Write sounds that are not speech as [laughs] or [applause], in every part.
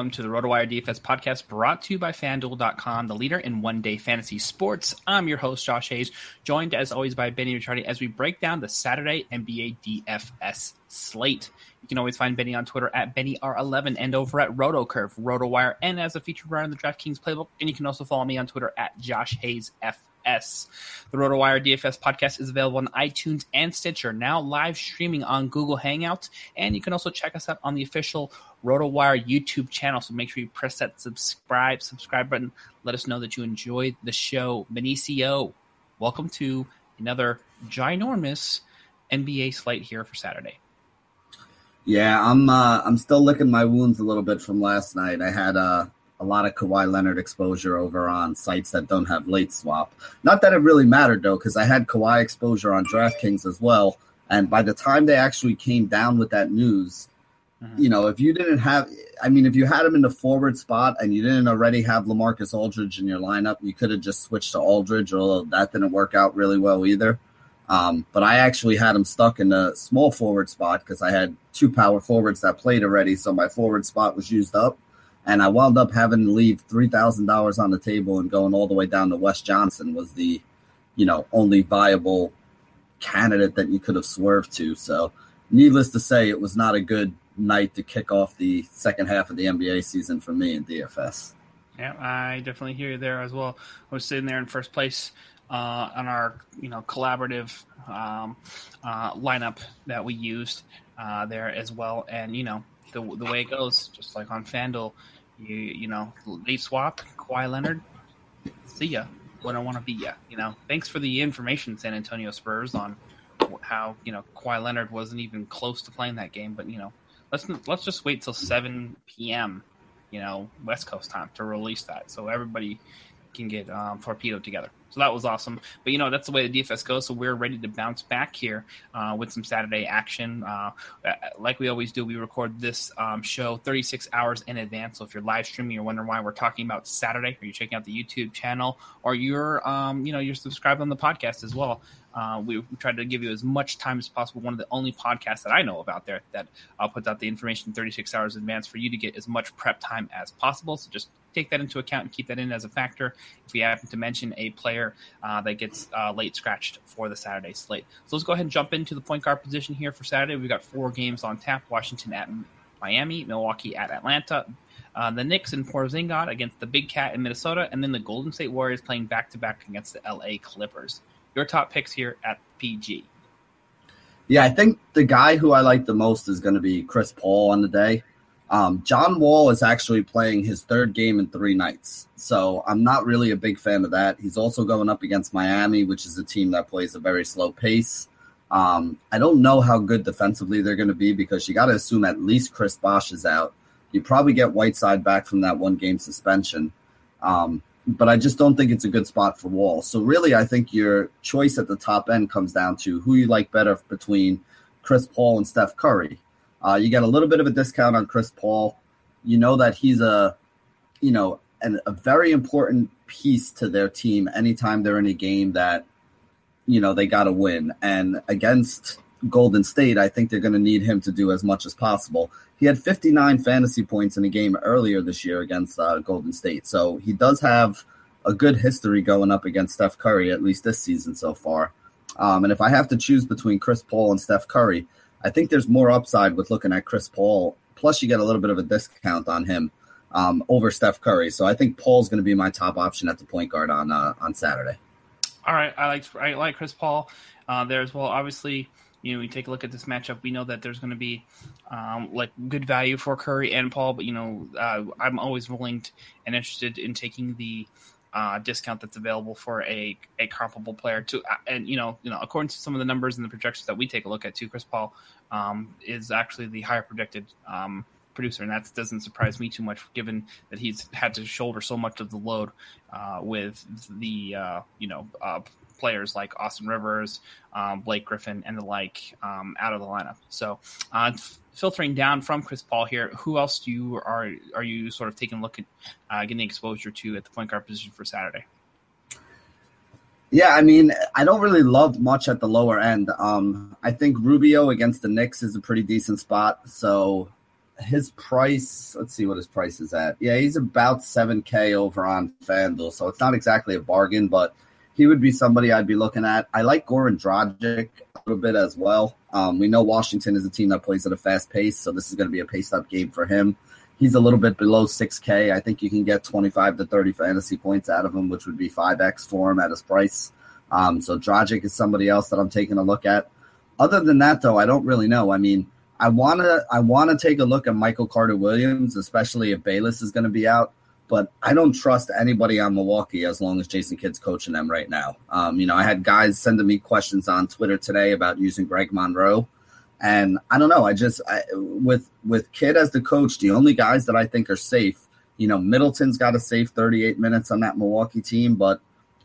Welcome to the RotoWire DFS podcast brought to you by FanDuel.com, the leader in one day fantasy sports. I'm your host, Josh Hayes, joined as always by Benny Ricciardi as we break down the Saturday NBA DFS slate. You can always find Benny on Twitter at BennyR11 and over at RotoCurve, RotoWire, and as a featured writer in the DraftKings playbook. And you can also follow me on Twitter at Josh Hayes FS. The RotoWire DFS podcast is available on iTunes and Stitcher, now live streaming on Google Hangouts. And you can also check us out on the official RotoWire YouTube channel. So make sure you press that subscribe, subscribe button. Let us know that you enjoyed the show. Benicio, welcome to another ginormous NBA slate here for Saturday. Yeah, I'm uh, I'm still licking my wounds a little bit from last night. I had uh, a lot of Kawhi Leonard exposure over on sites that don't have late swap. Not that it really mattered though, because I had Kawhi exposure on DraftKings as well. And by the time they actually came down with that news, you know, if you didn't have, I mean, if you had him in the forward spot and you didn't already have Lamarcus Aldridge in your lineup, you could have just switched to Aldridge, although that didn't work out really well either. Um, but I actually had him stuck in the small forward spot because I had two power forwards that played already, so my forward spot was used up, and I wound up having to leave three thousand dollars on the table and going all the way down to Wes Johnson was the, you know, only viable candidate that you could have swerved to. So, needless to say, it was not a good night to kick off the second half of the NBA season for me in DFS. Yeah, I definitely hear you there as well. I was sitting there in first place uh, on our you know collaborative um, uh, lineup that we used uh, there as well, and you know the the way it goes, just like on Fanduel, you you know late swap Kawhi Leonard, see ya when I want to be ya. You know, thanks for the information, San Antonio Spurs, on how you know Kawhi Leonard wasn't even close to playing that game, but you know let's let's just wait till 7 p.m. you know West Coast time to release that, so everybody can get um, torpedoed together. So that was awesome. But you know that's the way the DFS goes. So we're ready to bounce back here uh, with some Saturday action. Uh, like we always do, we record this um, show 36 hours in advance. So if you're live streaming, you're wondering why we're talking about Saturday, or you're checking out the YouTube channel, or you're um, you know you're subscribed on the podcast as well. Uh, we, tried to give you as much time as possible. One of the only podcasts that I know of out there that uh, puts out the information 36 hours in advance for you to get as much prep time as possible. So just take that into account and keep that in as a factor. If we happen to mention a player uh, that gets uh, late scratched for the Saturday slate, so let's go ahead and jump into the point guard position here for Saturday. We've got four games on tap: Washington at Miami, Milwaukee at Atlanta. Uh, the Knicks and Porzingis against the Big Cat in Minnesota, and then the Golden State Warriors playing back to back against the LA Clippers your top picks here at PG. Yeah, I think the guy who I like the most is going to be Chris Paul on the day. Um, John Wall is actually playing his third game in three nights. So I'm not really a big fan of that. He's also going up against Miami, which is a team that plays a very slow pace. Um, I don't know how good defensively they're going to be because you got to assume at least Chris Bosh is out. You probably get Whiteside back from that one game suspension. Um, but I just don't think it's a good spot for Wall. So really, I think your choice at the top end comes down to who you like better between Chris Paul and Steph Curry. Uh, you get a little bit of a discount on Chris Paul. You know that he's a, you know, an, a very important piece to their team anytime they're in a game that, you know, they got to win. And against Golden State, I think they're going to need him to do as much as possible. He had 59 fantasy points in a game earlier this year against uh, Golden State. So he does have a good history going up against Steph Curry, at least this season so far. Um, and if I have to choose between Chris Paul and Steph Curry, I think there's more upside with looking at Chris Paul. Plus, you get a little bit of a discount on him um, over Steph Curry. So I think Paul's going to be my top option at the point guard on uh, on Saturday. All right, I like I like Chris Paul uh, there as well. Obviously, you know, we take a look at this matchup. We know that there's going to be um, like good value for Curry and Paul, but you know, uh, I'm always willing to, and interested in taking the uh, discount that's available for a, a comparable player to uh, and you know you know according to some of the numbers and the projections that we take a look at too Chris Paul um, is actually the higher projected um, producer and that doesn't surprise me too much given that he's had to shoulder so much of the load uh, with the uh, you know uh, players like Austin Rivers, um, Blake Griffin, and the like um, out of the lineup. So, uh, filtering down from Chris Paul here, who else do you are are you sort of taking a look at uh, getting exposure to at the point guard position for Saturday? Yeah, I mean, I don't really love much at the lower end. Um, I think Rubio against the Knicks is a pretty decent spot. So his price, let's see what his price is at. Yeah, he's about 7K over on FanDuel. So it's not exactly a bargain, but he would be somebody I'd be looking at. I like Goran Dragic a little bit as well. Um, we know Washington is a team that plays at a fast pace, so this is going to be a paced up game for him. He's a little bit below 6K. I think you can get 25 to 30 fantasy points out of him, which would be 5X for him at his price. Um, so Dragic is somebody else that I'm taking a look at. Other than that, though, I don't really know. I mean, I wanna I wanna take a look at Michael Carter Williams, especially if Bayless is going to be out but I don't trust anybody on Milwaukee as long as Jason Kidd's coaching them right now. Um, you know, I had guys sending me questions on Twitter today about using Greg Monroe, and I don't know. I just I, with with Kidd as the coach, the only guys that I think are safe. You know, Middleton's got a safe 38 minutes on that Milwaukee team, but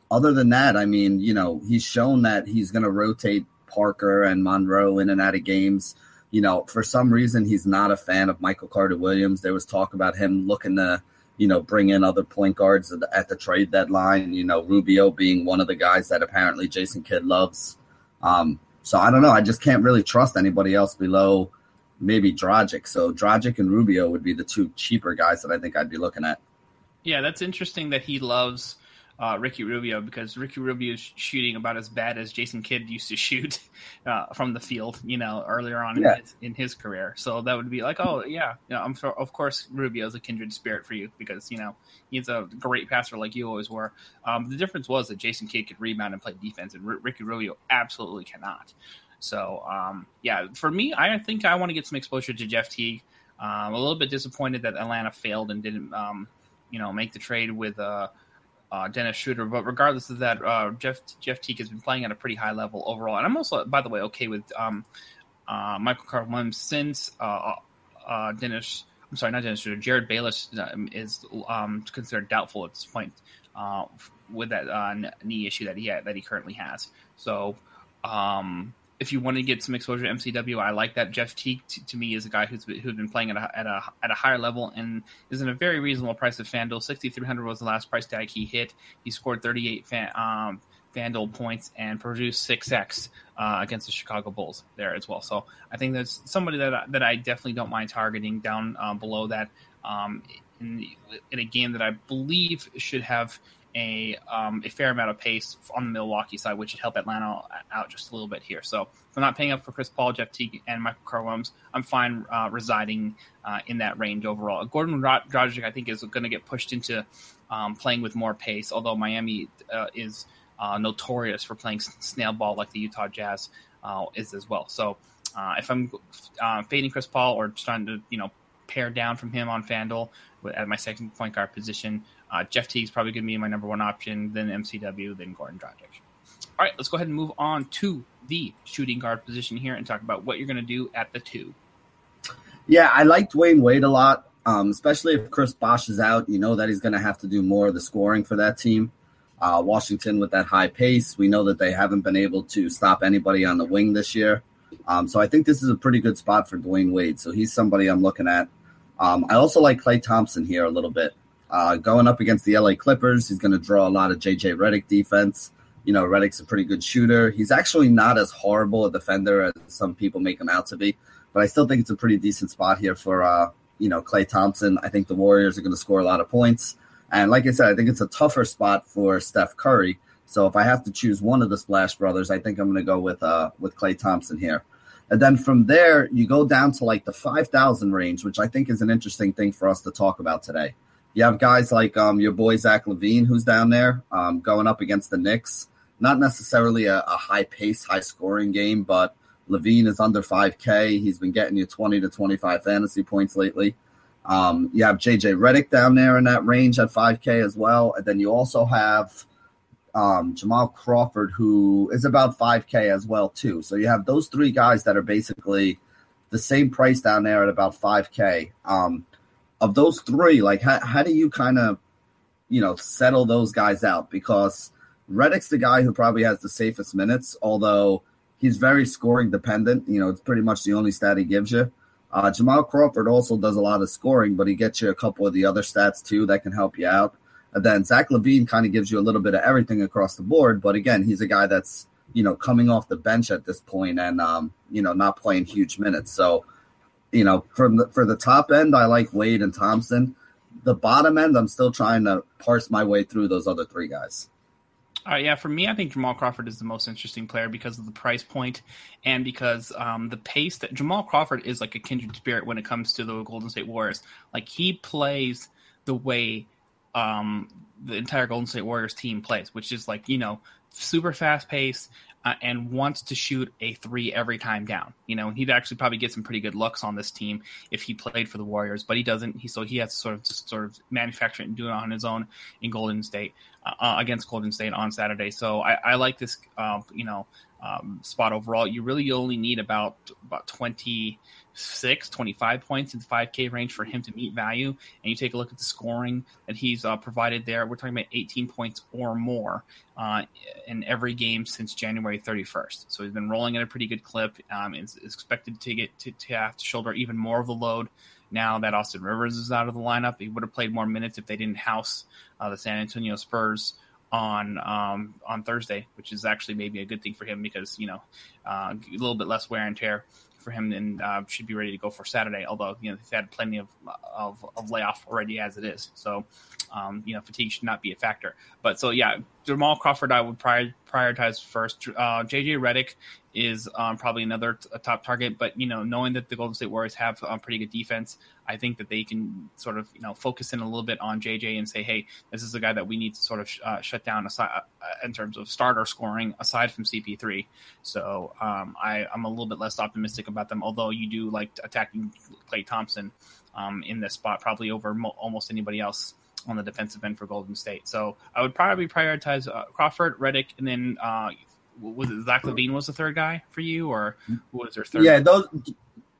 other than that, I mean, you know, he's shown that he's going to rotate Parker and Monroe in and out of games. You know, for some reason, he's not a fan of Michael Carter Williams. There was talk about him looking to you know, bring in other point guards at the, at the, trade deadline. You know, Rubio being one of the guys that apparently Jason Kidd loves. Um, so I don't know. I just can't really trust anybody else below maybe Dragic. So Dragic and Rubio would be the two cheaper guys that I think I'd be looking at. Yeah, that's interesting that he loves uh, Ricky Rubio because Ricky Rubio is shooting about as bad as Jason Kidd used to shoot [laughs] uh, from the field, you know, earlier on yeah. in, his, in, his, career. So that would be like, oh yeah, you know, I'm sure, of course Rubio is a kindred spirit for you because you know he's a great passer like you always were. Um, the difference was that Jason Kidd could rebound and play defense, and R- Ricky Rubio absolutely cannot. So um, yeah, for me, I think I want to get some exposure to Jeff Teague. Um, I'm a little bit disappointed that Atlanta failed and didn't, um, you know, make the trade with. Uh, uh, Dennis Schroeder. But regardless of that, uh, Jeff Jeff Teague has been playing at a pretty high level overall, and I'm also, by the way, okay with um, uh, Michael Carter Williams since uh, uh, Dennis. I'm sorry, not Dennis Schroeder. Jerryd Bayless um, is um, considered doubtful at this point uh, with that knee issue that he had, that he currently has. So. Um, if you want to get some exposure to MCW, I like that. Jeff Teague t- to me is a guy who's who's been playing at a, at a at a higher level and is in a very reasonable price of FanDuel. Sixty three hundred was the last price tag he hit. He scored thirty eight fan, um, FanDuel points and produced six X uh, against the Chicago Bulls there as well. So I think that's somebody that I, that I definitely don't mind targeting down uh, below that um, in, in a game that I believe should have a um, a fair amount of pace on the Milwaukee side, which would help Atlanta out just a little bit here. So if I'm not paying up for Chris Paul, Jeff Teague, and Michael Williams, I'm fine uh, residing uh, in that range overall. Goran Dragic, I think, is going to get pushed into um, playing with more pace, although Miami uh, is uh, notorious for playing snail ball like the Utah Jazz uh, is as well. So uh, if I'm fading Chris Paul or trying to, you know, pare down from him on FanDuel at my second point guard position, uh, Jeff Teague's probably going to be my number one option, then MCW, then Goran Dragic. All right, let's go ahead and move on to the shooting guard position here and talk about what you're going to do at the two. Yeah, I like Dwyane Wade a lot. um, especially if Chris Bosh is out. You know that he's going to have to do more of the scoring for that team. Uh, Washington with that high pace, we know that they haven't been able to stop anybody on the wing this year. Um, so I think this is a pretty good spot for Dwyane Wade. So he's somebody I'm looking at. Um, I also like Klay Thompson here a little bit. Uh, going up against the LA Clippers, he's going to draw a lot of JJ Redick defense. You know, Redick's a pretty good shooter. He's actually not as horrible a defender as some people make him out to be, but I still think it's a pretty decent spot here for, uh, you know, Klay Thompson. I think the Warriors are going to score a lot of points. And like I said, I think it's a tougher spot for Steph Curry. So if I have to choose one of the Splash Brothers, I think I'm going to go with uh, with Klay Thompson here. And then from there, you go down to like the 5,000 range, which I think is an interesting thing for us to talk about today. You have guys like um, your boy Zach LaVine, who's down there um, going up against the Knicks. Not necessarily a, a high pace, high scoring game, but LaVine is under 5K. He's been getting you 20 to 25 fantasy points lately. Um, you have JJ Redick down there in that range at 5K as well. And then you also have um, Jamal Crawford, who is about 5K as well, too. So you have those three guys that are basically the same price down there at about 5K. Um, of those three, like how, how do you kind of, you know, settle those guys out? Because Redick's the guy who probably has the safest minutes, although he's very scoring dependent. You know, it's pretty much the only stat he gives you. Uh, Jamal Crawford also does a lot of scoring, but he gets you a couple of the other stats too that can help you out. And then Zach LaVine kind of gives you a little bit of everything across the board, but again, he's a guy that's you know coming off the bench at this point and um, you know not playing huge minutes. So you know, from the, for the top end, I like Wade and Thompson. The bottom end, I'm still trying to parse my way through those other three guys. All right, yeah, for me, I think Jamal Crawford is the most interesting player because of the price point and because um, the pace that Jamal Crawford is like a kindred spirit when it comes to the Golden State Warriors. Like he plays the way um, the entire Golden State Warriors team plays, which is like you know super fast pace, uh, and wants to shoot a three every time down. You know, he'd actually probably get some pretty good looks on this team if he played for the Warriors, but he doesn't. He so he has to sort of just sort of manufacture it and do it on his own in Golden State uh, uh against Golden State on Saturday. So I, I like this, uh, you know, um, spot overall. You really only need about about twenty six, 25 points in the 5K range for him to meet value. And you take a look at the scoring that he's uh, provided there. We're talking about 18 points or more uh, in every game since January 31st. So he's been rolling at a pretty good clip. Um, expected to get to, to have to shoulder even more of the load now that Austin Rivers is out of the lineup. He would have played more minutes if they didn't house uh, the San Antonio Spurs on um, on Thursday, which is actually maybe a good thing for him because you know uh, a little bit less wear and tear for him and uh, should be ready to go for Saturday. Although you know he's had plenty of of, of layoff already as it is, so um, you know fatigue should not be a factor. But so yeah, Jamal Crawford I would prior, prioritize first. Uh, JJ Redick is um, probably another top target. But you know, knowing that the Golden State Warriors have um, pretty good defense, I think that they can sort of you know focus in a little bit on JJ and say, hey, this is a guy that we need to sort of sh- uh, shut down aside uh, in terms of starter scoring aside from CP3. So um, I, I'm a little bit less optimistic about them. Although you do like attacking Klay Thompson um, in this spot probably over mo- almost anybody else on the defensive end for Golden State. So I would probably prioritize uh, Crawford, Redick, and then uh, was it Zach LaVine was the third guy for you, or who was their third? Yeah, those.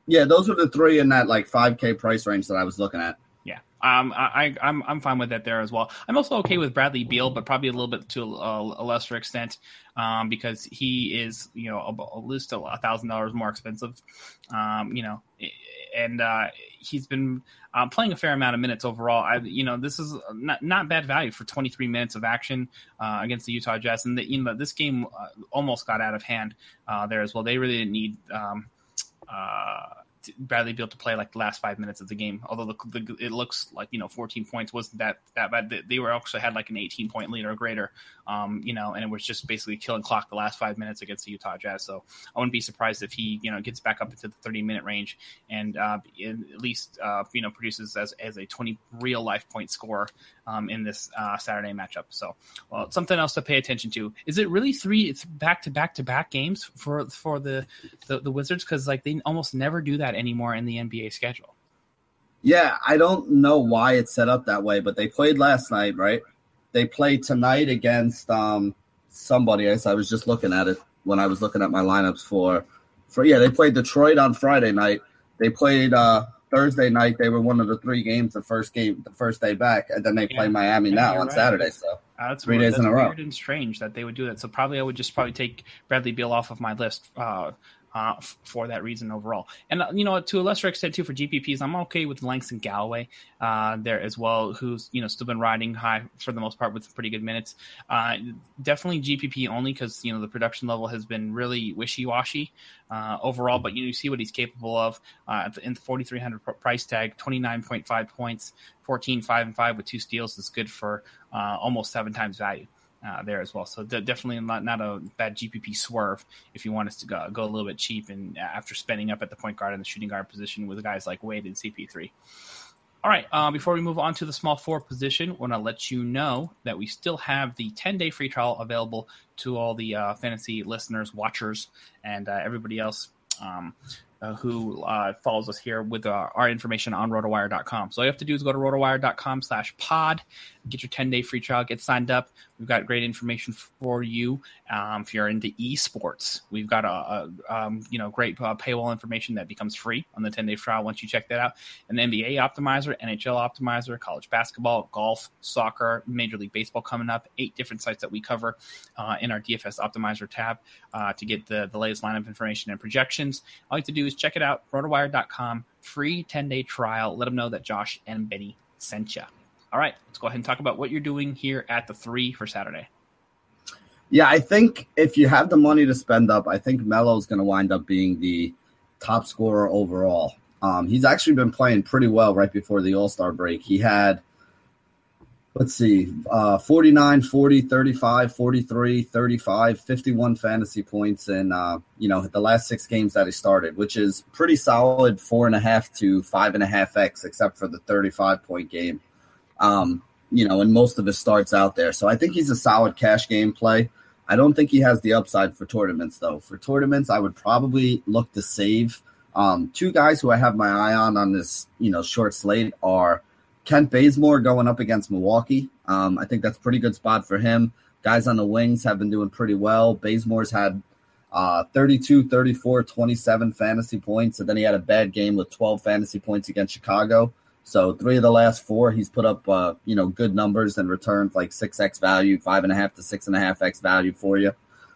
Yeah, those were the three in that like 5K price range that I was looking at. Yeah, um, I, I'm I'm fine with that there as well. I'm also okay with Bradley Beal, but probably a little bit to a, a lesser extent, um, because he is you know at least a thousand dollars more expensive. Um, you know, and uh, he's been uh, playing a fair amount of minutes overall. I, you know, this is not not bad value for 23 minutes of action uh, against the Utah Jazz, and the, you know this game uh, almost got out of hand uh, there as well. They really didn't need. Um, uh, Bradley Beal to play like the last five minutes of the game. Although the, the, it looks like you know 14 points wasn't that that bad. They were actually had like an 18 point lead or greater, um, you know, and it was just basically killing clock the last five minutes against the Utah Jazz. So I wouldn't be surprised if he you know gets back up into the 30 minute range and uh, at least uh, you know produces as as a 20 real life point score um, in this uh, Saturday matchup. So well, something else to pay attention to is it really three back to back to back games for for the the, the Wizards because like they almost never do that anymore in the NBA schedule. Yeah, I don't know why it's set up that way, but they played last night, right? They play tonight against um, somebody. Else. I was just looking at it when I was looking at my lineups for for yeah. They played Detroit on Friday night. They played uh, Thursday night they were one of the three games the first game the first day back, and then they play Miami Yeah, now on right. Saturday. So Uh, that's Three weird. days in That's a row. Weird and strange that they would do that. So probably I would just probably take Bradley Beal off of my list uh, uh, f- for that reason overall. And uh, you know, to a lesser extent too for GPPs, I'm okay with Langston Galloway uh, there as well, who's you know still been riding high for the most part with pretty good minutes. Uh, definitely GPP only because you know the production level has been really wishy washy uh, overall. But you, you see what he's capable of uh, at the, in the 4,300 pr- price tag, 29.5 points, 14, 5 and 5 with two steals is good for almost seven times value. Uh, there as well, so de- definitely not not a bad GPP swerve if you want us to go, go a little bit cheap and after spending up at the point guard and the shooting guard position with guys like Wade and CP3. All right, uh, before we move on to the small four position, I want to let you know that we still have the 10 day free trial available to all the uh, fantasy listeners, watchers, and uh, everybody else um, uh, who uh, follows us here with uh, our information on rotowire.com. So all you have to do is go to rotowire.com slash pod, get your 10 day free trial, get signed up. We've got great information for you. Um, if you're into esports, we've got a, a um, you know great uh, paywall information that becomes free on the 10 day trial once you check that out. An NBA optimizer, NHL optimizer, college basketball, golf, soccer, Major League Baseball coming up. Eight different sites that we cover uh, in our DFS optimizer tab uh, to get the, the latest lineup information and projections. All you have to do is check it out, rotowire.com, free 10 day trial. Let them know that Josh and Benny sent you. All right, let's go ahead and talk about what you're doing here at the three for Saturday. yeah, I think if you have the money to spend up, I think Melo's going to wind up being the top scorer overall. Um, he's actually been playing pretty well right before the All Star break. He had, let's see, uh, 49, 40, 35, 43, 35, 51 fantasy points in, uh, you know, the last six games that he started, which is pretty solid four and a half to five and a half X, except for the 35 point game. Um, you know, and most of his starts out there. So I think he's a solid cash game play. I don't think he has the upside for tournaments, though. For tournaments, I would probably look to save. Um, two guys who I have my eye on on this, you know, short slate are Kent Bazemore going up against Milwaukee. Um, I think that's pretty good spot for him. Guys on the wings have been doing pretty well. Bazemore's had uh, 32, 34, 27 fantasy points, and then he had a bad game with 12 fantasy points against Chicago. So three of the last four, he's put up uh, you know good numbers and returned like six x value, five and a half to six and a half x value for you.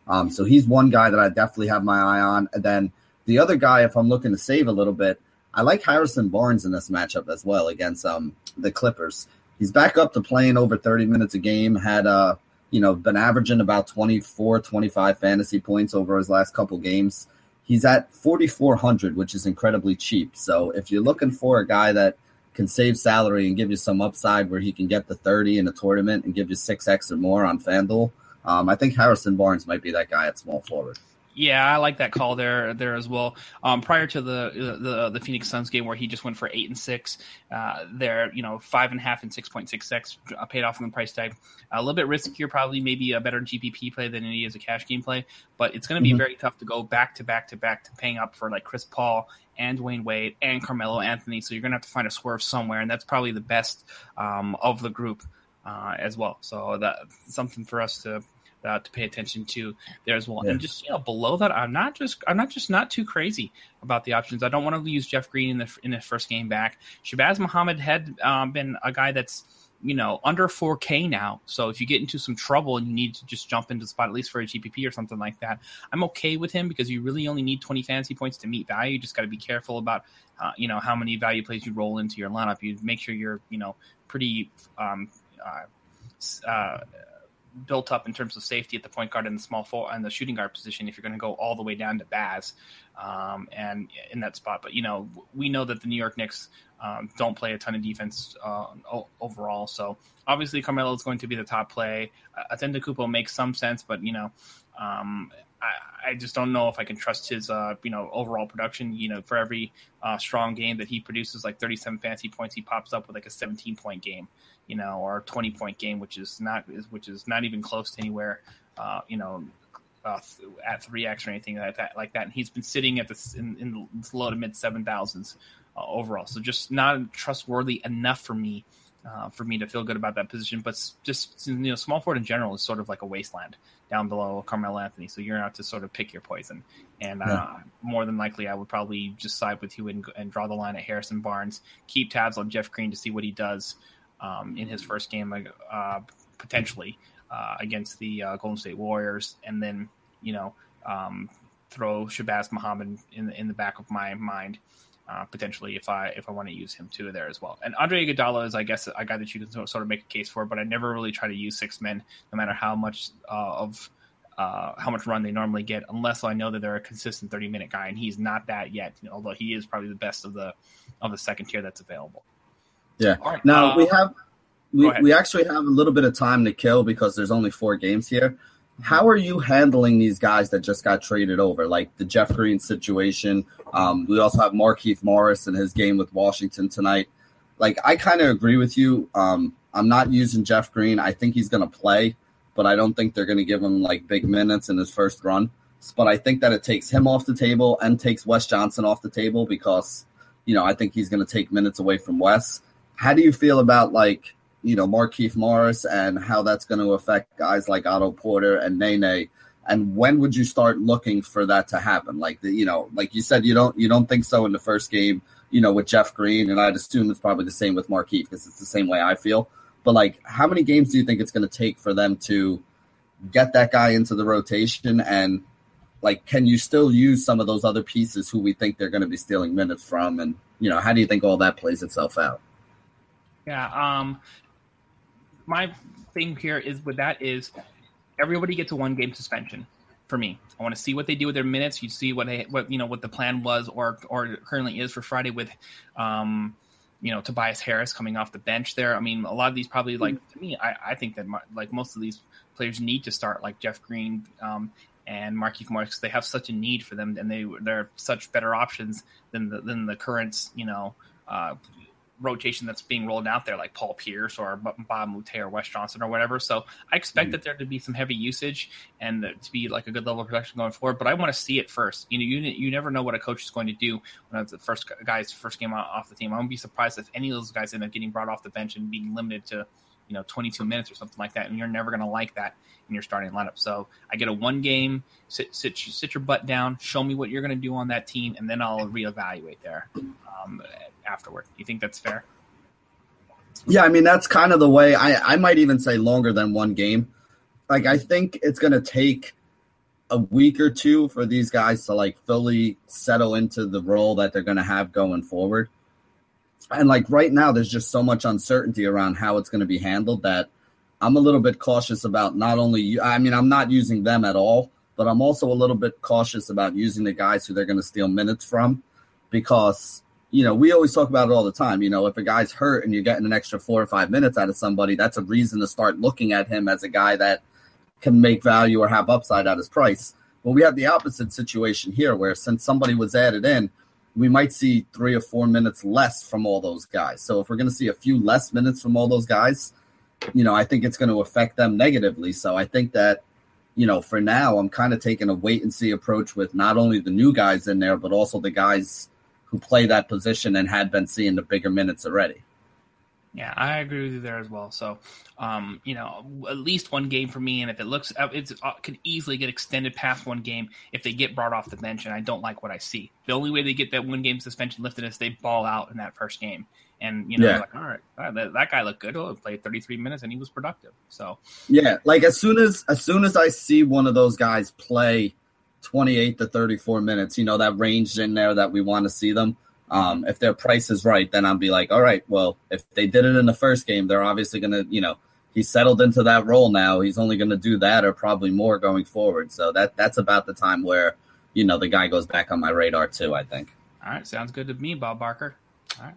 Um, so he's one guy that I definitely have my eye on. And then the other guy, if I'm looking to save a little bit, I like Harrison Barnes in this matchup as well against um, the Clippers. He's back up to playing over 30 minutes a game. Had uh, you know been averaging about 24, 25 fantasy points over his last couple games. He's at 4,400, which is incredibly cheap. So if you're looking for a guy that can save salary and give you some upside where he can get the 30 in a tournament and give you 6x or more on FanDuel. Um, I think Harrison Barnes might be that guy at small forward. Yeah, I like that call there there as well. Um, prior to the, the the Phoenix Suns game where he just went for eight and six, uh, there you know five and a half and six point six x uh, paid off on the price tag. A little bit riskier, probably maybe a better GPP play than it is a cash game play, but it's going to be Mhm. very tough to go back to back to back to paying up for like Chris Paul and Dwyane Wade and Carmelo Anthony. So you're going to have to find a swerve somewhere, and that's probably the best um, of the group uh, as well. So that's something for us to uh, to pay attention to there as well. Yeah. And just you know, below that, I'm not just I'm not just not too crazy about the options. I don't want to use Jeff Green in the in the first game back. Shabazz Muhammad had um, been a guy that's you know under 4K now. So if you get into some trouble and you need to just jump into the spot at least for a GPP or something like that, I'm okay with him because you really only need 20 fantasy points to meet value. You just got to be careful about uh, you know how many value plays you roll into your lineup. You make sure you're you know pretty um, uh, uh, built up in terms of safety at the point guard and the small four and the shooting guard position if you're going to go all the way down to Baz um, and in that spot. But you know, we know that the New York Knicks um, don't play a ton of defense uh, overall. So obviously, Carmelo is going to be the top play. Antetokounmpo makes some sense, but you know. Um, I, I just don't know if I can trust his, uh, you know, overall production. You know, for every uh, strong game that he produces, like 37 fantasy points, he pops up with like a 17 point game you know, or a 20 point game, which is not, which is not even close to anywhere, uh, you know, uh, at 3x or anything like that, like that. And he's been sitting at this in, in the low to mid seven thousands uh, overall. So just not trustworthy enough for me, uh, for me to feel good about that position. But just, you know, small forward in general is sort of like a wasteland down below Carmelo Anthony. So you're out to sort of pick your poison. And uh, yeah. more than likely, I would probably just side with you and, and, draw the line at Harrison Barnes. Keep tabs on Jeff Green to see what he does um, in his first game, uh, potentially uh, against the uh, Golden State Warriors, and then you know um, throw Shabazz Muhammad in the, in the back of my mind. Uh, potentially, if I if I want to use him too there as well, and Andre Iguodala is, I guess, a guy that you can sort of make a case for, but I never really try to use six men, no matter how much uh, of uh, how much run they normally get, unless I know that they're a consistent 30 minute guy, and he's not that yet. Although he is probably the best of the of the second tier that's available. Yeah. Right. Now uh, we have we, we actually have a little bit of time to kill because there's only four games here. How are you handling these guys that just got traded over, like the Jeff Green situation? Um, we also have Markieff Morris and his game with Washington tonight. Like, I kind of agree with you. Um, I'm not using Jeff Green. I think he's going to play but I don't think they're going to give him like big minutes in his first run. But I think that it takes him off the table and takes Wes Johnson off the table because, you know, I think he's going to take minutes away from Wes. How do you feel about like, you know, Markieff Morris and how that's going to affect guys like Otto Porter and Nene? And when would you start looking for that to happen? Like the, you know, like you said, you don't you don't think so in the first game, you know, with Jeff Green, and I'd assume it's probably the same with Markieff because it's the same way I feel. But like, how many games do you think it's going to take for them to get that guy into the rotation? And like, can you still use some of those other pieces who we think they're going to be stealing minutes from? And you know, how do you think all that plays itself out? Yeah. Um, my thing here is with that is everybody gets a one game suspension for me. I want to see what they do with their minutes. You see what they, what you know what the plan was or or currently is for Friday with um, you know Tobias Harris coming off the bench there. I mean, a lot of these probably like to me, I, I think that my, like most of these players need to start like Jeff Green um, and Markieff Morris they have such a need for them and they they're such better options than the than the current you know uh, rotation that's being rolled out there, like Paul Pierce or Bob Moute or Wes Johnson or whatever. So I expect mm-hmm. that there to be some heavy usage and to be like a good level of production going forward. But I want to see it first. You know, you you never know what a coach is going to do when it's the first guy's first game off the team. I wouldn't be surprised if any of those guys end up getting brought off the bench and being limited to you know 22 minutes or something like that and you're never going to like that in your starting lineup so i get a one game sit, sit, sit your butt down show me what you're going to do on that team and then i'll reevaluate there um, afterward. You think that's fair? Yeah i mean that's kind of the way i i might even say longer than one game. Like i think it's going to take a week or two for these guys to like fully settle into the role that they're going to have going forward. And like right now there's just so much uncertainty around how it's going to be handled that i'm a little bit cautious about not only you i mean i'm not using them at all but i'm also a little bit cautious about using the guys who they're going to steal minutes from because you know we always talk about it all the time you know if a guy's hurt and you're getting an extra four or five minutes out of somebody that's a reason to start looking at him as a guy that can make value or have upside at his price well we have the opposite situation here where since somebody was added in we might see three or four minutes less from all those guys. So if we're going to see a few less minutes from all those guys, you know, I think it's going to affect them negatively. So I think that, you know, for now, I'm kind of taking a wait and see approach with not only the new guys in there, but also the guys who play that position and had been seeing the bigger minutes already. Yeah, I agree with you there as well. So, um, you know, at least one game for me, and if it looks, uh, it uh, could easily get extended past one game if they get brought off the bench, and I don't like what I see. The only way they get that one game suspension lifted is they ball out in that first game, and you know, yeah. like, all right, all right that, that, guy looked good. Oh, played 33 minutes and he was productive. So, yeah, like as soon as as soon as I see one of those guys play 28 to 34 minutes, you know, that range in there that we want to see them um, if their price is right, then I'll be like, all right, well, if they did it in the first game, they're obviously going to, you know, he's settled into that role now. He's only going to do that or probably more going forward. So that that's about the time where, you know, the guy goes back on my radar too, I think. All right. Sounds good to me, Bob Barker. All right.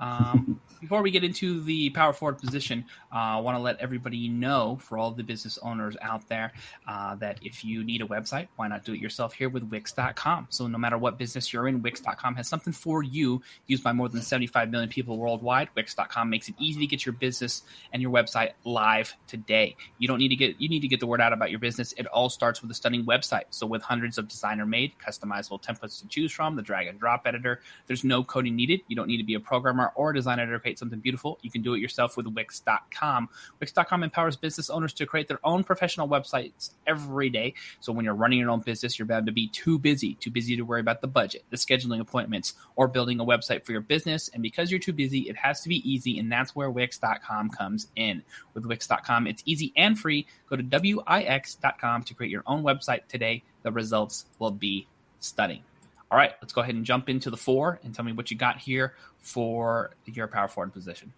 Um, [laughs] before we get into the power forward position, uh, I want to let everybody know for all the business owners out there uh, that if you need a website, why not do it yourself here with Wix.com? So, no matter what business you're in, Wix.com has something for you used by more than 75 million people worldwide. Wix.com makes it easy to get your business and your website live today. You don't need to get you need to get the word out about your business. It all starts with a stunning website. So, with hundreds of designer made, customizable templates to choose from, the drag and drop editor, there's no coding needed. You don't need to be a programmer or a designer to create something beautiful. You can do it yourself with Wix.com. Wix.com empowers business owners to create their own professional websites every day. So when you're running your own business, you're bound to be too busy, too busy to worry about the budget, the scheduling appointments, or building a website for your business. And because you're too busy, it has to be easy, and that's where Wix.com comes in. With Wix.com, it's easy and free. Go to Wix.com to create your own website today. The results will be stunning. All right, let's go ahead and jump into the four and tell me what you got here for your power forward position.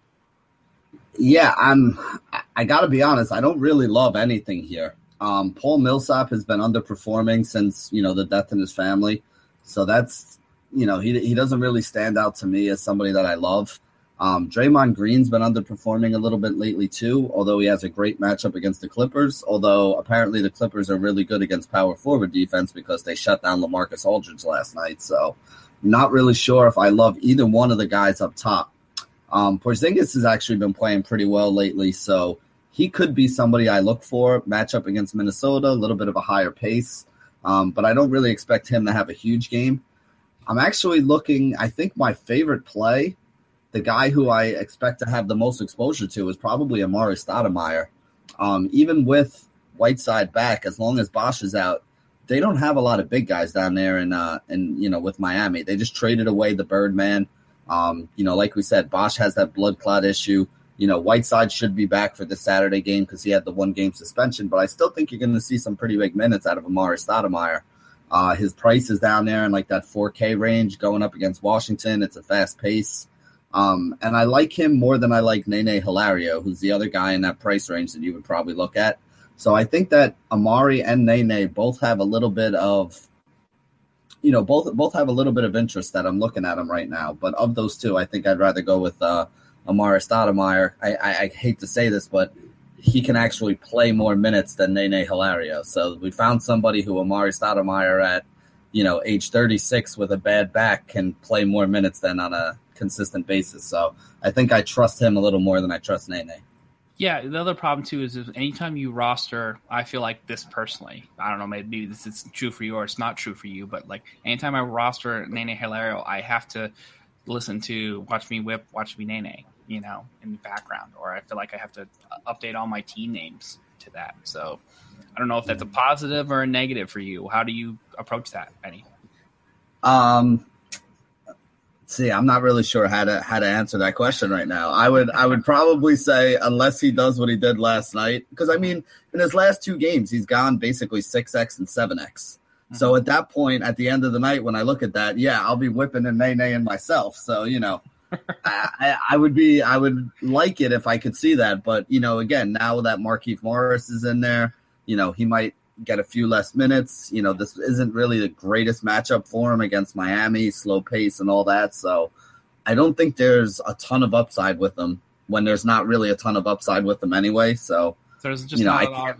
Yeah, I'm. I got to be honest. I don't really love anything here. Um, Paul Millsap has been underperforming since you know the death in his family, so that's you know he he doesn't really stand out to me as somebody that I love. Um, Draymond Green's been underperforming a little bit lately too, although he has a great matchup against the Clippers. Although apparently the Clippers are really good against power forward defense because they shut down LaMarcus Aldridge last night. So, not really sure if I love either one of the guys up top. Um, Porzingis has actually been playing pretty well lately, so he could be somebody I look for. Matchup against Minnesota, a little bit of a higher pace, um, but I don't really expect him to have a huge game. I'm actually looking. I think my favorite play the guy who I expect to have the most exposure to is probably Amar'e Stoudemire. Um, even with Whiteside back, as long as Bosh is out, they don't have a lot of big guys down there in uh in you know with Miami. They just traded away the Birdman. Um, you know, like we said, Bosh has that blood clot issue. You know, Whiteside should be back for the Saturday game because he had the one game suspension, but I still think you're going to see some pretty big minutes out of Amar'e Stoudemire. Uh, his price is down there in like that 4K range going up against Washington. It's a fast pace. Um, and I like him more than I like Nene Hilario, who's the other guy in that price range that you would probably look at. So I think that Amar'e and Nene both have a little bit of, you know, both both have a little bit of interest that I'm looking at them right now. But of those two, I think I'd rather go with uh, Amar'e Stoudemire. I, I, I hate to say this, but he can actually play more minutes than Nene Hilario. So we found somebody who Amar'e Stoudemire at, you know, age 36 with a bad back can play more minutes than on a consistent basis. So I think I trust him a little more than I trust Nene. Yeah, the other problem too is if anytime you roster, I feel like this personally. I don't know, maybe this is true for you or it's not true for you, but like anytime I roster Nene Hilario, I have to listen to Watch Me Whip, Watch Me Nene, you know, in the background, or I feel like I have to update all my team names to that. So I don't know if that's a positive or a negative for you. How do you approach that, Benny? Um, see, I'm not really sure how to how to answer that question right now. I would I would probably say unless he does what he did last night, because I mean, in his last two games, he's gone basically six x and seven x. Mm-hmm. So at that point, at the end of the night, when I look at that, yeah, I'll be whipping and nay nay and myself. So you know, [laughs] I, I, would be I would like it if I could see that, but you know, again, now that Markieff Morris is in there, you know, he might get a few less minutes. You know, this isn't really the greatest matchup for him against Miami, slow pace and all that. So I don't think there's a ton of upside with them when there's not really a ton of upside with them anyway. So, there's just you know,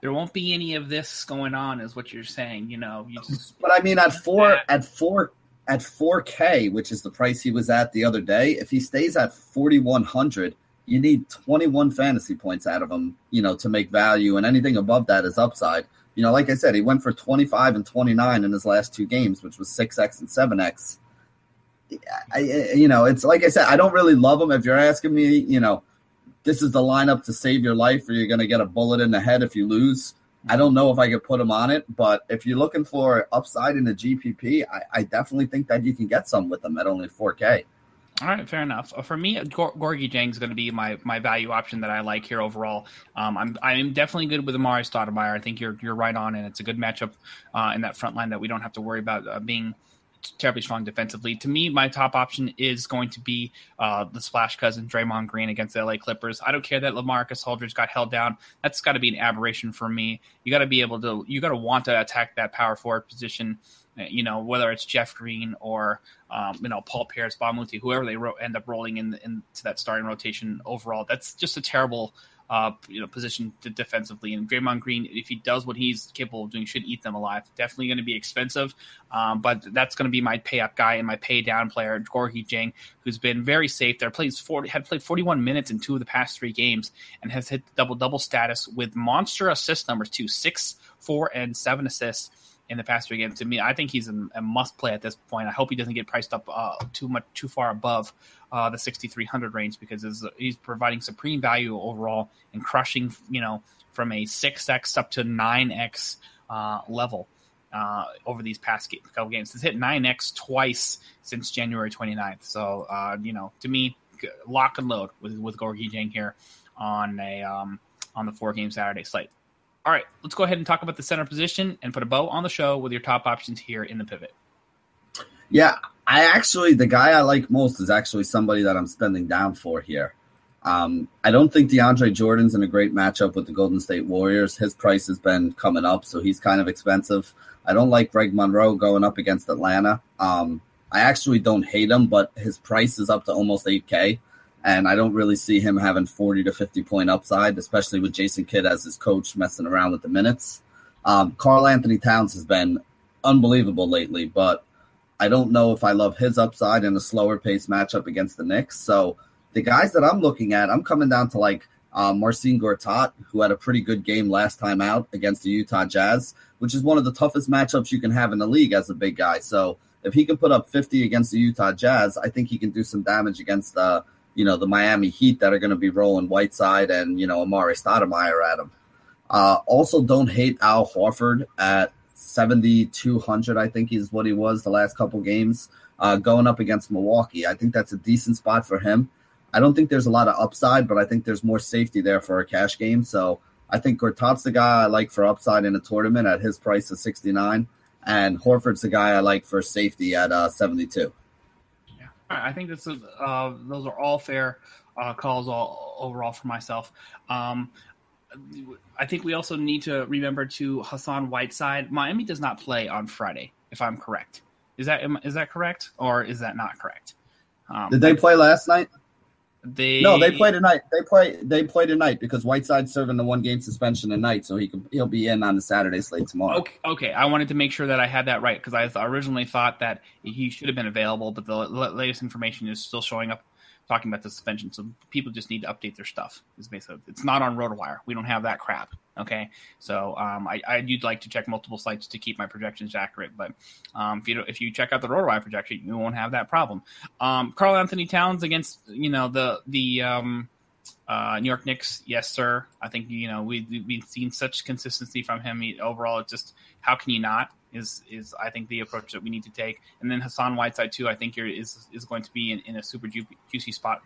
there won't be any of this going on, is what you're saying. You know, you just, but I mean, at four, that. at four, at 4K, which is the price he was at the other day, if he stays at 4,100, you need 21 fantasy points out of him, you know, to make value, and anything above that is upside you know, like I said, he went for 25 and 29 in his last two games, which was 6x and 7x. I, you know, it's like I said, I don't really love him. If you're asking me, you know, this is the lineup to save your life or you're going to get a bullet in the head if you lose. I don't know if I could put him on it, but if you're looking for upside in the GPP, I, I definitely think that you can get some with them at only 4K. All right, fair enough. Uh, for me, Gorgui Dieng is going to be my, my value option that I like here overall. Um, I'm I'm definitely good with Amar'e Stoudemire. I think you're you're right on, and it's a good matchup uh, in that front line that we don't have to worry about uh, being terribly strong defensively. To me, my top option is going to be uh, the splash cousin Draymond Green against the LA Clippers. I don't care that LaMarcus Aldridge got held down. That's got to be an aberration for me. You got to be able to, you got to want to attack that power forward position you know, whether it's Jeff Green or um, you know Paul Pierce, a Moute, whoever they ro- end up rolling in into that starting rotation overall. That's just a terrible uh, you know position defensively. And Draymond Green, if he does what he's capable of doing, should eat them alive. Definitely going to be expensive, um, but that's going to be my pay up guy and my pay down player, Gorgui Dieng, who's been very safe there. Plays 40, had played 41 minutes in two of the past three games and has hit double double status with monster assist numbers too, six, four, and seven assists in the past three games. To me, I think he's a, a must play at this point. I hope he doesn't get priced up uh, too much too far above uh, the 6,300 range because he's providing supreme value overall and crushing, you know, from a 6x up to 9x uh, level. Uh, over these past couple games. He's hit 9x twice since January 29th. So, uh, you know, to me, lock and load with, with Gorgui Dieng here on a um, on the four game Saturday slate. All right, let's go ahead and talk about the center position and put a bow on the show with your top options here in the pivot. Yeah, I actually the guy I like most is actually somebody that I'm spending down for here. Um, I don't think DeAndre Jordan's in a great matchup with the Golden State Warriors. His price has been coming up, so he's kind of expensive. I don't like Greg Monroe going up against Atlanta. Um, I actually don't hate him, but his price is up to almost 8K and I don't really see him having 40 to 50 point upside, especially with Jason Kidd as his coach messing around with the minutes. Um, Karl-Anthony Towns has been unbelievable lately, but I don't know if I love his upside in a slower pace matchup against the Knicks. So the guys that I'm looking at, I'm coming down to like uh, Marcin Gortat, who had a pretty good game last time out against the Utah Jazz, which is one of the toughest matchups you can have in the league as a big guy. So if he can put up 50 against the Utah Jazz, I think he can do some damage against the you know, the Miami Heat that are going to be rolling Whiteside and, you know, Amar'e Stoudemire at him. Uh, also, don't hate Al Horford at 7,200, I think is what he was the last couple games, uh, going up against Milwaukee. I think that's a decent spot for him. I don't think there's a lot of upside, but I think there's more safety there for a cash game. So I think Gortat's the guy I like for upside in a tournament at his price of 69, and Horford's the guy I like for safety at uh, 72. I think this is uh, those are all fair uh, calls all overall for myself. Um, I think we also need to remember to Hassan Whiteside. Miami does not play on Friday, if I'm correct. Is that is that correct or is that not correct? Um, Did they play last night? They no, they play tonight. They play they play tonight because Whiteside's serving the one game suspension tonight, so he can he'll be in on the Saturday slate tomorrow. Okay, okay. I wanted to make sure that I had that right because I originally thought that he should have been available, but the latest information is still showing up talking about the suspension. So people just need to update their stuff. It's basically it's not on RotoWire. We don't have that crap. Okay, so um, I, would like to check multiple sites to keep my projections accurate. But um, if you if you check out the RotoWire projection, you won't have that problem. Um, Karl-Anthony Towns against you know the the um, uh, New York Knicks, yes, sir. I think you know we we've seen such consistency from him. He, overall, it's just how can you not? Is is I think the approach that we need to take. And then Hassan Whiteside too. I think is is going to be in, in a super ju- juicy spot,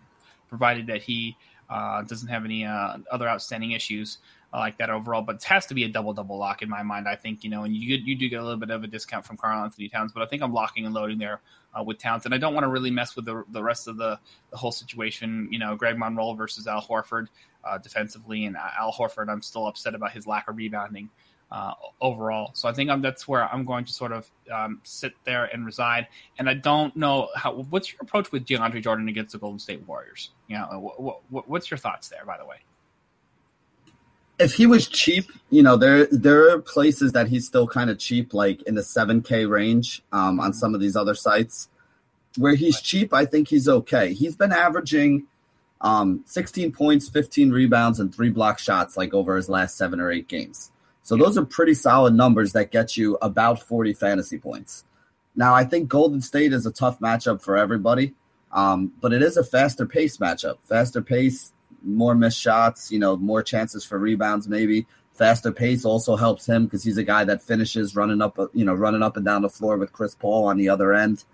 provided that he uh, doesn't have any uh, other outstanding issues like that overall. But it has to be a double double lock in my mind. I think you know, and you you do get a little bit of a discount from Karl-Anthony Towns, but I think I'm locking and loading there uh, with Towns, and I don't want to really mess with the the rest of the the whole situation. You know, Greg Monroe versus Al Horford uh, defensively, and Al Horford, I'm still upset about his lack of rebounding. Uh, overall. So I think I'm, that's where I'm going to sort of um, sit there and reside. And I don't know how. What's your approach with DeAndre Jordan against the Golden State Warriors? You know, what's your thoughts there? By the way, if he was cheap, you know, there there are places that he's still kind of cheap, like in the seven K range um, on some of these other sites. Where he's cheap, I think he's okay. He's been averaging um, 16 points, 15 rebounds, and three block shots like over his last seven or eight games. So those are pretty solid numbers that get you about 40 fantasy points. Now, I think Golden State is a tough matchup for everybody, um, but it is a faster pace matchup. Faster pace, more missed shots, you know, more chances for rebounds, maybe. Faster pace also helps him because he's a guy that finishes running up, you know, running up and down the floor with Chris Paul on the other end.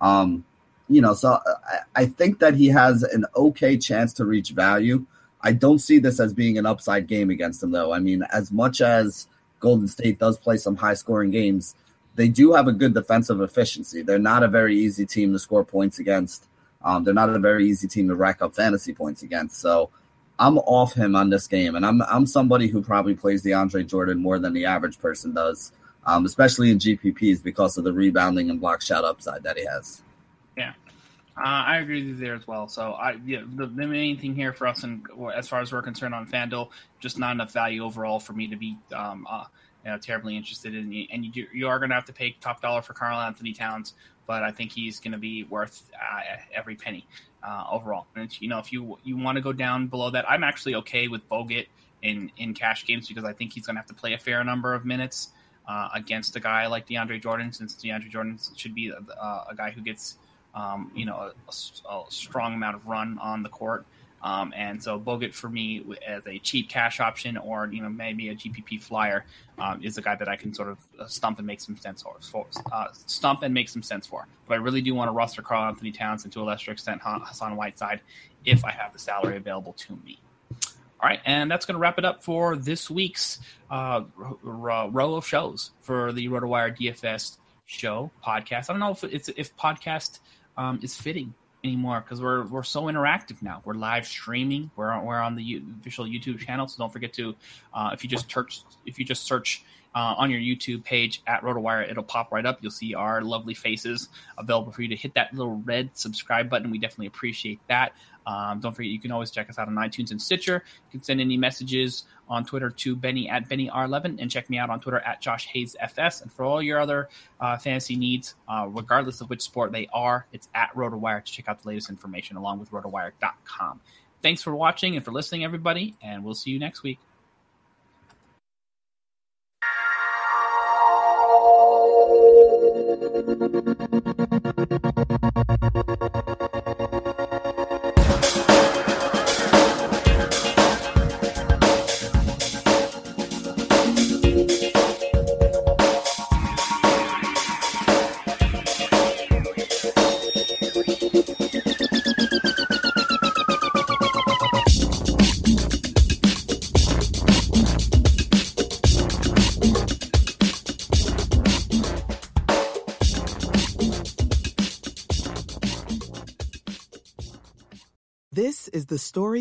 Um, you know, so I, I think that he has an okay chance to reach value. I don't see this as being an upside game against them, though. I mean, as much as Golden State does play some high scoring games, they do have a good defensive efficiency. They're not a very easy team to score points against. Um, they're not a very easy team to rack up fantasy points against. So I'm off him on this game, and I'm I'm somebody who probably plays DeAndre Jordan more than the average person does, um, especially in GPPs because of the rebounding and block shot upside that he has. Yeah, uh, I agree with you there as well. So I yeah, the, the, main thing here for us, and as far as we're concerned on FanDuel, just not enough value overall for me to be um, uh, you know, terribly interested in. And you you are going to have to pay top dollar for Karl-Anthony Towns, but I think he's going to be worth uh, every penny uh, overall. And you know, if you you want to go down below that, I'm actually okay with Bogut in in cash games because I think he's going to have to play a fair number of minutes. uh, against a guy like DeAndre Jordan, since DeAndre Jordan should be a, a guy who gets um, you know a, a, strong amount of run on the court. Um, and so Bogut for me as a cheap cash option or you know maybe a GPP flyer um, is a guy that I can sort of uh, stump and make some sense for, uh, stump and make some sense for. But I really do want to roster Karl-Anthony Towns and to a lesser extent Hassan Whiteside if I have the salary available to me. All right, and that's going to wrap it up for this week's uh, row of shows for the RotoWire DFS show podcast. I don't know if it's if podcast um, is fitting anymore because we're we're so interactive now. We're live streaming. We're on, we're on the U- official YouTube channel. So don't forget to uh, if you just search if you just search uh, on your YouTube page at RotoWire, it'll pop right up. You'll see our lovely faces available for you to hit that little red subscribe button. We definitely appreciate that. Um, don't forget, you can always check us out on iTunes and Stitcher. You can send any messages on Twitter to Benny at Benny R11 and check me out on Twitter at Josh Hayes FS. And for all your other uh, fantasy needs, uh, regardless of which sport they are, it's at RotoWire to check out the latest information along with RotoWire.com. Thanks for watching and for listening, everybody, and we'll see you next week.